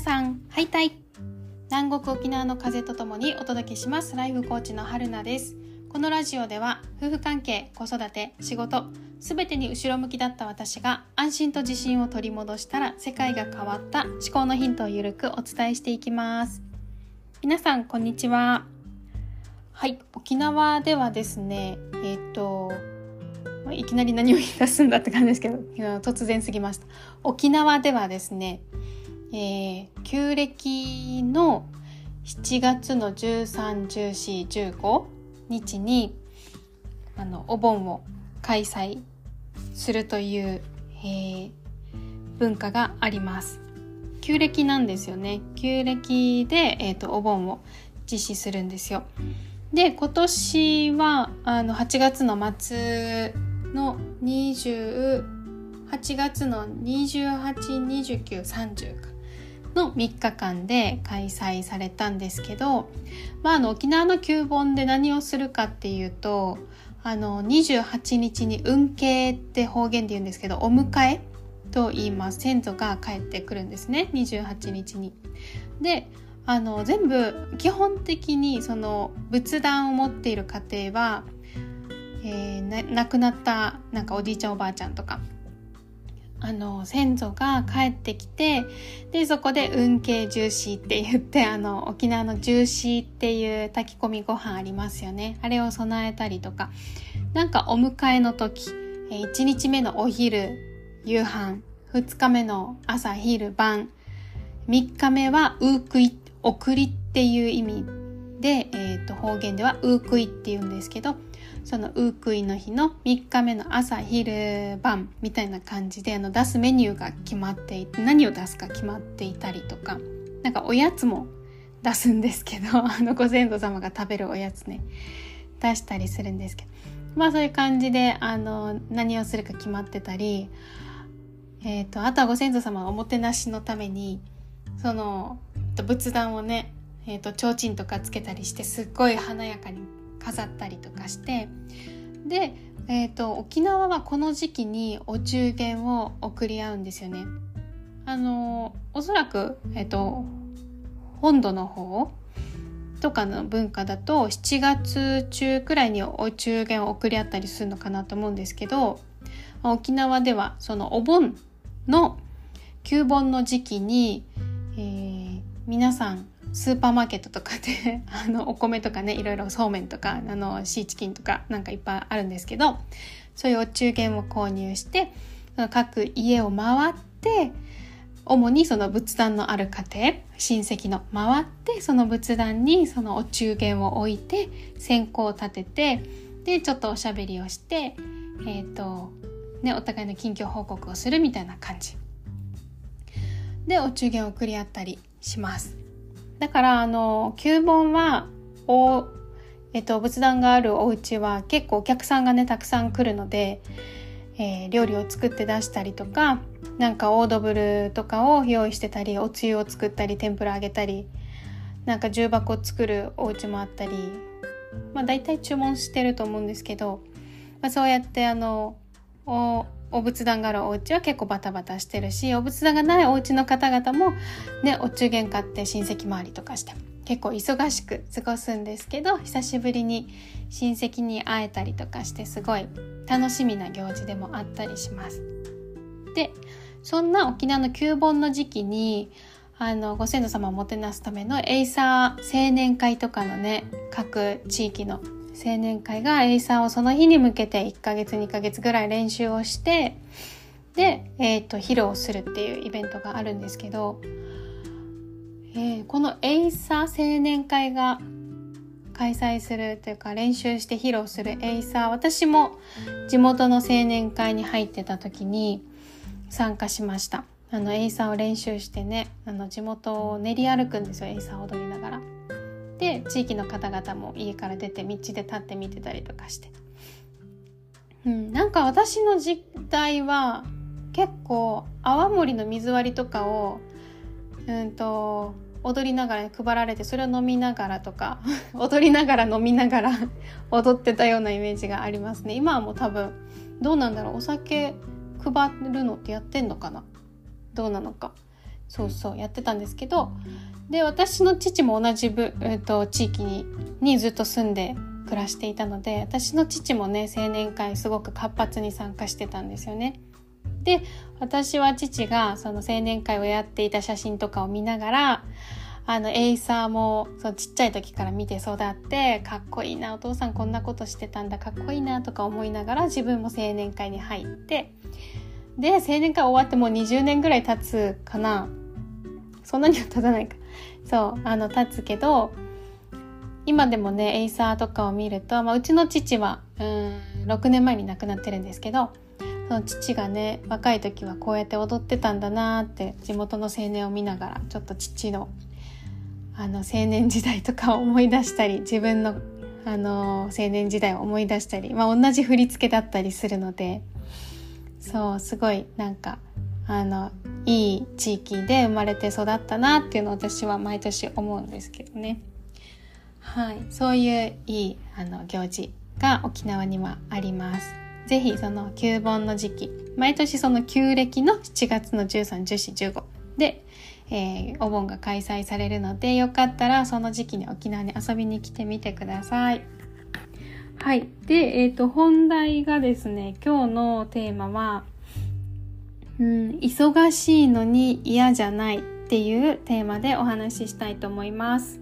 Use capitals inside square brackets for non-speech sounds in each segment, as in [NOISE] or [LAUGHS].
さん、ハイタイ南国沖縄の風とともにお届けします。ライフコーチの春菜です。このラジオでは夫婦関係、子育て、仕事すべてに後ろ向きだった私が安心と自信を取り戻したら世界が変わった思考のヒントをゆるくお伝えしていきます。皆さんこんにちは。はい。沖縄ではですねえっ、ー、といきなり何を言い出すんだって感じですけど突然すぎました。沖縄ではですね、えー、旧暦の7月の131415日にあのお盆を開催するという、えー、文化があります。旧暦なんですよね。旧暦で、えーと、お盆を実施するんですよ。で今年はあの8月の末の28月の282930か。の3日間で開催されたんですけど、まあ、あの沖縄の旧盆で何をするかっていうとあの28日に運慶って方言で言うんですけどお迎えと言います先祖が帰ってくるんですね28日に。であの全部基本的にその仏壇を持っている家庭はえー、亡くなったなんかおじいちゃんおばあちゃんとかあの先祖が帰ってきてでそこで運慶ジューシーって言って [LAUGHS] あの沖縄のジューシーっていう炊き込みご飯ありますよね。あれを備えたりとか。なんかお迎えの時、1日目のお昼夕飯2日目の朝昼晩3日目はウークイ送りっていう意味で、えーと方言ではウークイって言うんですけどそのウークイの日の3日目の朝昼晩みたいな感じであの出すメニューが決まっていて何を出すか決まっていたりとかなんかおやつも出すんですけど [LAUGHS] あのご先祖様が食べるおやつね出したりするんですけどまあそういう感じであの何をするか決まってたり、えーと、あとはご先祖様おもてなしのためにその仏壇をねえーと、と提灯とかつけたりしてすっごい華やかに飾ったりとかしてで、えーと、沖縄はこの時期にお中元を送り合うんですよね。あのおそらく、えーと、本土の方とかの文化だと7月中くらいにお中元を送り合ったりするのかなと思うんですけど沖縄ではそのお盆の旧盆の時期に、えー、皆さんスーパーマーケットとかで [LAUGHS] あのお米とかねいろいろそうめんとかあのシーチキンとかなんかいっぱいあるんですけどそういうお中元を購入して各家を回って主にその仏壇のある家庭親戚の回ってその仏壇にそのお中元を置いて線香を立ててでちょっとおしゃべりをしてえっ、ー、とねお互いの近況報告をするみたいな感じでお中元を送り合ったりします。だからあの旧盆はお、えっと、仏壇があるお家は結構お客さんがねたくさん来るので、えー、料理を作って出したりとかなんかオードブルとかを用意してたりおつゆを作ったり天ぷら揚げたりなんか重箱を作るお家もあったりまあ大体注文してると思うんですけど、まあ、そうやってあのおお仏壇があるお家は結構バタバタしてるしお仏壇がないお家の方々もねお中元買って親戚回りとかして結構忙しく過ごすんですけど久しぶりに親戚に会えたりとかしてすごい楽しみな行事でもあったりします。でそんな沖縄の旧盆の時期にあのご先祖様をもてなすためのエイサー青年会とかのね各地域の青年会がエイサーをその日に向けて1ヶ月2ヶ月ぐらい練習をしてで、えーと、披露するっていうイベントがあるんですけど、えー、このエイサー青年会が開催するというか練習して披露するエイサー私も地元の青年会に入ってた時に参加しました。あのエイサーを練習してねあの地元を練り歩くんですよエイサー踊りながら。で地域の方々も家から出て道で立って見てたりとかして、うん、なんか私の時代は結構泡盛の水割りとかをうんと踊りながら配られてそれを飲みながらとか [LAUGHS] 踊りながら飲みながら [LAUGHS] 踊ってたようなイメージがありますね。今はもう多分どうなんだろう。お酒配るのってやってんのかな？どうなのか？そうそうやってたんですけどで私の父も同じ部、えーと、地域ににずっと住んで暮らしていたので私の父もね青年会すごく活発に参加してたんですよね。で私は父がその青年会をやっていた写真とかを見ながらあのエイサーもそうちっちゃい時から見て育ってかっこいいなお父さんこんなことしてたんだかっこいいなとか思いながら自分も青年会に入ってで青年会終わってもう20年ぐらい経つかなそんなには経たないかそうあの経つけど今でもねエイサーとかを見ると、まあ、うちの父はうん6年前に亡くなってるんですけどその父がね若い時はこうやって踊ってたんだなって地元の青年を見ながらちょっと父のあの青年時代とかを思い出したり自分のあの青年時代を思い出したり、まあ、同じ振り付けだったりするのでそうすごいなんかあのいい地域で生まれて育ったなっていうのを私は毎年思うんですけどね。はい、そういういいあの行事が沖縄にはあります。ぜひその旧盆の時期毎年その旧暦の7月の131415でえー、お盆が開催されるのでよかったらその時期に沖縄に遊びに来てみてください。はい。で、えっ、ー、と、本題がですね、今日のテーマは、うん、忙しいのに嫌じゃないっていうテーマでお話ししたいと思います。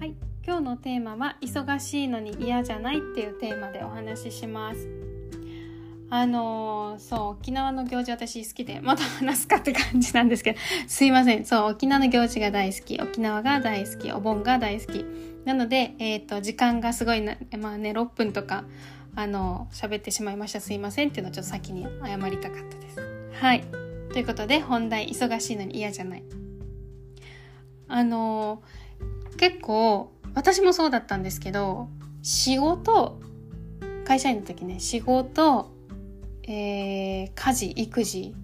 はい、今日のテーマは忙しいのに嫌じゃないっていうテーマでお話ししますあのー、そう沖縄の行事私好きでまた話すかって感じなんですけど [LAUGHS] すいません。そう沖縄の行事が大好き。沖縄が大好き。お盆が大好き。なので、えっ、ー、と時間がすごいなまあね6分とかあの喋ってしまいました。すいませんっていうのをちょっと先に謝りたかったです。はい。ということで本題忙しいのに嫌じゃない。あの、結構私もそうだったんですけど仕事会社員の時ね仕事、えー、家事育児。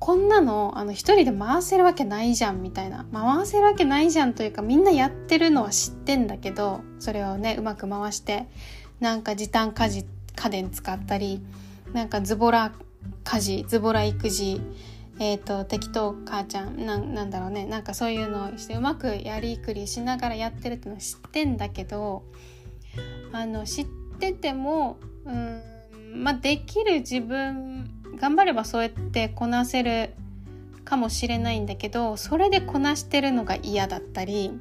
こんなのあの一人で回せるわけないじゃんみたいな、回せるわけないじゃんというかみんなやってるのは知ってんだけどそれをねうまく回してなんか時短家事家電使ったりなんかズボラ家事ズボラ育児えーと、適当母ちゃんなんだろうね。なんかそういうのをしてうまくやりくりしながらやってるってのは知ってんだけどあの知っててもうんまあできる自分頑張ればそうやってこなせるかもしれないんだけどそれでこなしてるのが嫌だったり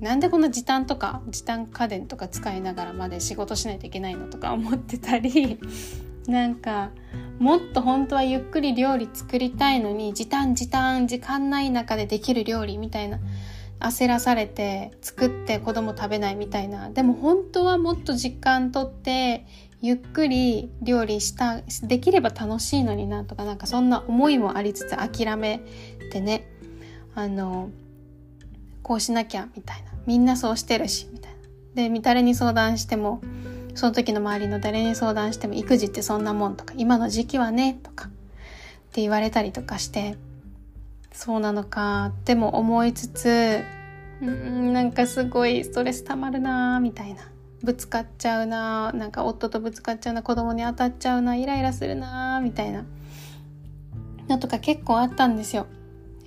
なんでこの時短とか時短家電とか使いながらまで仕事しないといけないのとか思ってたり [LAUGHS] なんかもっと本当はゆっくり料理作りたいのに時短時短時間ない中でできる料理みたいな焦らされて作って子供食べないみたいな。でも本当はもっと時間とってゆっくり料理したできれば楽しいのになとかなんかそんな思いもありつつ諦めてね。あのこうしなきゃみたいな。みんなそうしてるしみたいな。で誰に相談してもその時の周りの誰に相談しても育児ってそんなもんとか今の時期はねとかって言われたりとかしてそうなのかでも思いつつうんなんかすごいストレス溜まるなーみたいな。ぶつかっちゃうななんか夫とぶつかっちゃうな子供に当たっちゃうなイライラするなみたいな。のとか結構あったんですよ。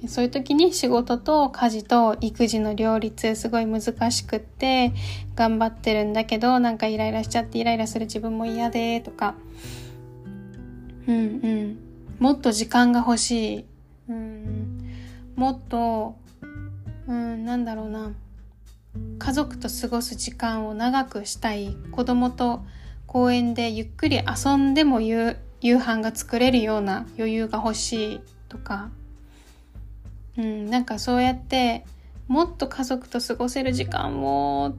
そういう時に仕事と家事と育児の両立すごい難しくって頑張ってるんだけどなんかイライラしちゃってイライラする自分も嫌でとか。うんうん。もっと時間が欲しい。うん。もっとうんなんだろうな。家族と過ごす時間を長くしたい子供と公園でゆっくり遊んでも夕飯が作れるような余裕が欲しいとかうん、なんかそうやってもっと家族と過ごせる時間をっ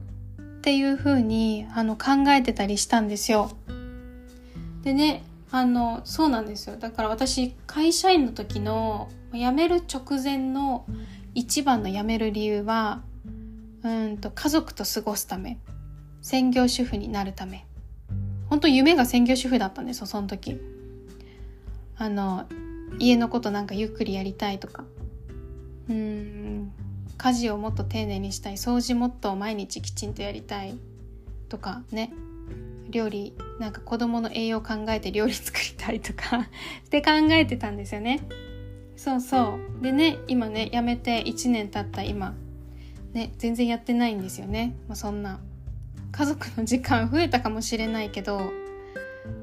ていう風にあの考えてたりしたんですよ。でねあのそうなんですよだから私会社員の時の辞める直前の一番の辞める理由はうんと家族と過ごすため。専業主婦になるため。本当夢が専業主婦だったんですよその時。あの家のことなんかゆっくりやりたいとか。うん家事をもっと丁寧にしたい。掃除もっと毎日きちんとやりたいとかね。料理なんか子供の栄養考えて料理作りたいとか。[LAUGHS] って考えてたんですよね。そうそう。でね今ね辞めて1年経った今。ね全然やってないんですよね、まあ、そんな。家族の時間増えたかもしれないけど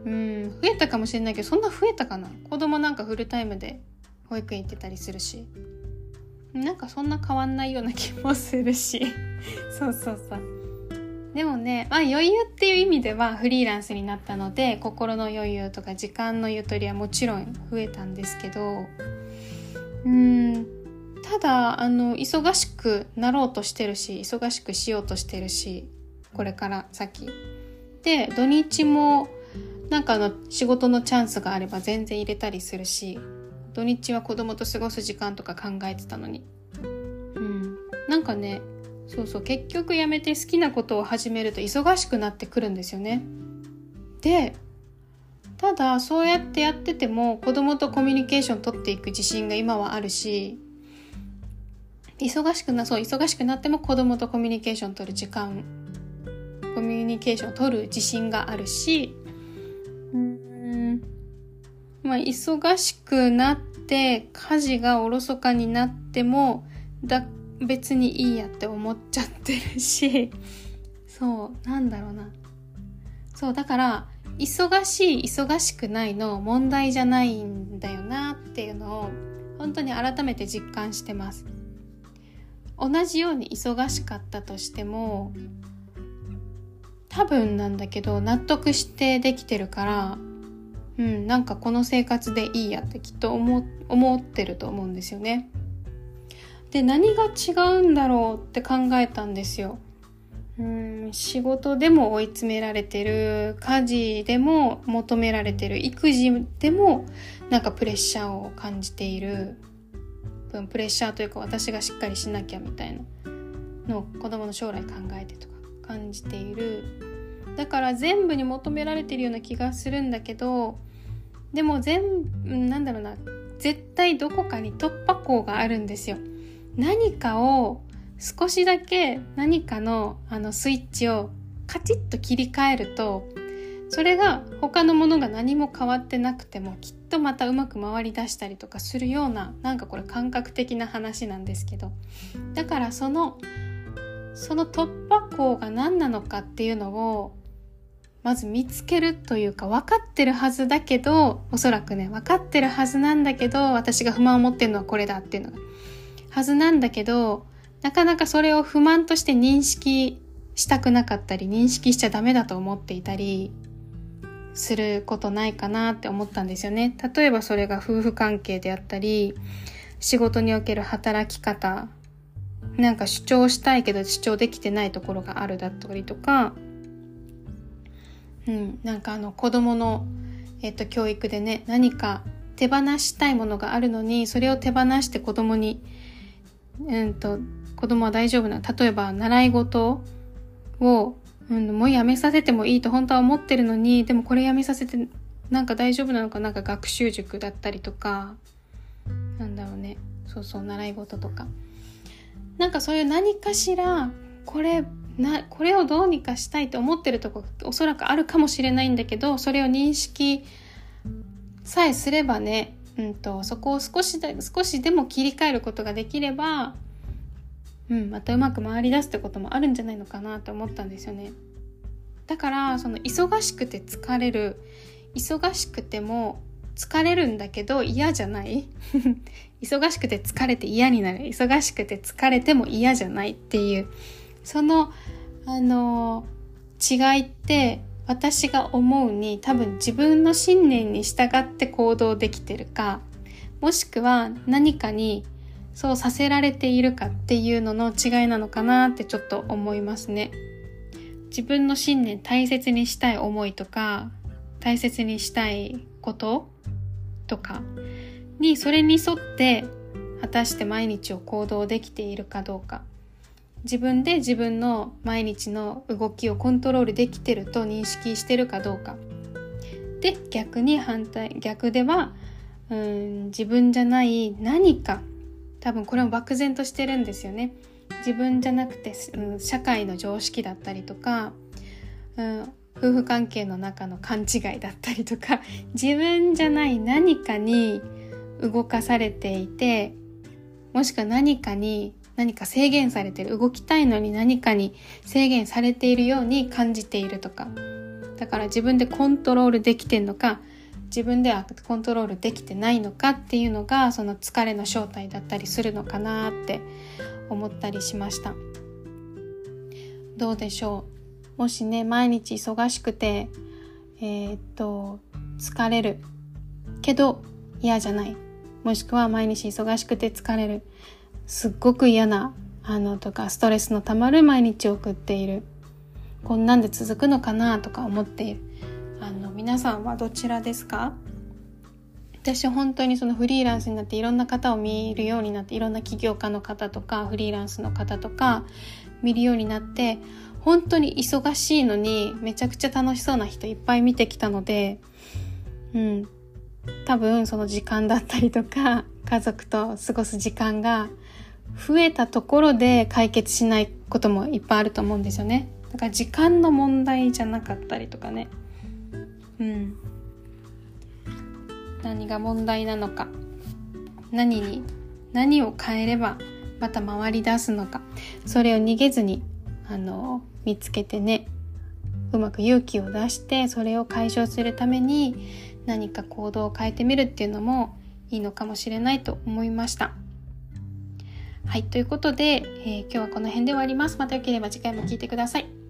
うん増えたかもしれないけどそんな増えたかな。子供なんかフルタイムで保育園行ってたりするし。なんかそんな変わんないような気もするし。[LAUGHS] そうそうそう。でもね、まあ、余裕っていう意味ではフリーランスになったので心の余裕とか時間のゆとりはもちろん増えたんですけどうんただあの忙しくなろうとしてるし忙しくしようとしてるしこれから先。で土日もなんかの仕事のチャンスがあれば全然入れたりするし土日は子供と過ごす時間とか考えてたのに。うん。なんかねそうそう結局やめて好きなことを始めると忙しくなってくるんですよね。でただそうやってやってても子供とコミュニケーション取っていく自信が今はあるし忙しくなそう忙しくなっても子供とコミュニケーション取る時間コミュニケーションを取る自信があるしうんまあ忙しくなって家事がおろそかになってもだ別にいいやって思っちゃってるし [LAUGHS] そうなんだろうな。そうだから忙しい忙しくないの問題じゃないんだよなっていうのを本当に改めて実感してます。同じように忙しかったとしても多分なんだけど納得してできてるからうんなんかこの生活でいいやってきっと思思ってると思うんですよね。で何が違うんだろうって考えたんですよ。うん仕事でも追い詰められてる家事でも求められてる育児でもなんかプレッシャーを感じている分プレッシャーというか私がしっかりしなきゃみたいなのを子供の将来考えてとか感じている。だから全部に求められてるような気がするんだけどでも全なんだろうな絶対どこかに突破口があるんですよ。何かを少しだけ何かのあのスイッチをカチッと切り替えるとそれが他のものが何も変わってなくてもきっとまたうまく回り出したりとかするようななんかこれ感覚的な話なんですけどだからそのその突破口が何なのかっていうのをまず見つけるというか分かってるはずだけどおそらくね分かってるはずなんだけど私が不満を持ってるのはこれだっていうのがはずなんだけどなかなかそれを不満として認識したくなかったり認識しちゃダメだと思っていたりすることないかなって思ったんですよね。例えばそれが夫婦関係であったり仕事における働き方なんか主張したいけど主張できてないところがあるだったりとかうん、なんかあの子供のえっと教育でね何か手放したいものがあるのにそれを手放して子供にうんと子供は大丈夫な例えば習い事を、うん、もうやめさせてもいいと本当は思ってるのにでもこれやめさせてなんか大丈夫なのかな？んか学習塾だったりとか。なんだろうね。そうそう習い事とか。なんかそういう何かしらこれなこれをどうにかしたいと思ってるとこおそらくあるかもしれないんだけどそれを認識さえすればね、うんと、そこを少しで少しでも切り替えることができれば、うん、またうまく回り出すってこともあるんじゃないのかなと思ったんですよね。だからその忙しくて疲れる。忙しくても疲れるんだけど嫌じゃない。[LAUGHS] 忙しくて疲れて嫌になる。忙しくて疲れても嫌じゃないっていう。そのあの違いって私が思うに多分自分の信念に従って行動できてるかもしくは何かにそうさせられているかっていうのの違いなのかなってちょっと思いますね。自分の信念大切にしたい思いとか大切にしたいこととかにそれに沿って果たして毎日を行動できているかどうか自分で自分の毎日の動きをコントロールできてると認識してるかどうかで逆に反対逆ではうん自分じゃない何か多分これも漠然としてるんですよね。自分じゃなくて、うん、社会の常識だったりとか、うん、夫婦関係の中の勘違いだったりとか [LAUGHS] 自分じゃない何かに動かされていてもしくは何かに何か制限されてる動きたいのに何かに制限されているように感じているとかだから自分でコントロールできてんのか自分ではコントロールできてないのかっていうのがその疲れの正体だったりするのかなって思ったりしました。どうでしょう？もしね毎日忙しくてえー、っと疲れるけど嫌じゃない。もしくは毎日忙しくて疲れる。すっごく嫌なあのとかストレスのたまる毎日を送っている。こんなんで続くのかなとか思っている。あの皆さんはどちらですか？私本当にそのフリーランスになっていろんな方を見るようになっていろんな起業家の方とかフリーランスの方とか見るようになって本当に忙しいのにめちゃくちゃ楽しそうな人いっぱい見てきたのでうん多分その時間だったりとか家族と過ごす時間が増えたところで解決しないこともいっぱいあると思うんですよね。だから時間の問題じゃなかったりとかね。うん。何が問題なのか。何に、何を変えればまた回り出すのか。それを逃げずに、あの、見つけてね、うまく勇気を出してそれを解消するために何か行動を変えてみるっていうのもいいのかもしれないと思いました。はい、ということで、えー、今日はこの辺で終わります。またよければ次回も聞いてください。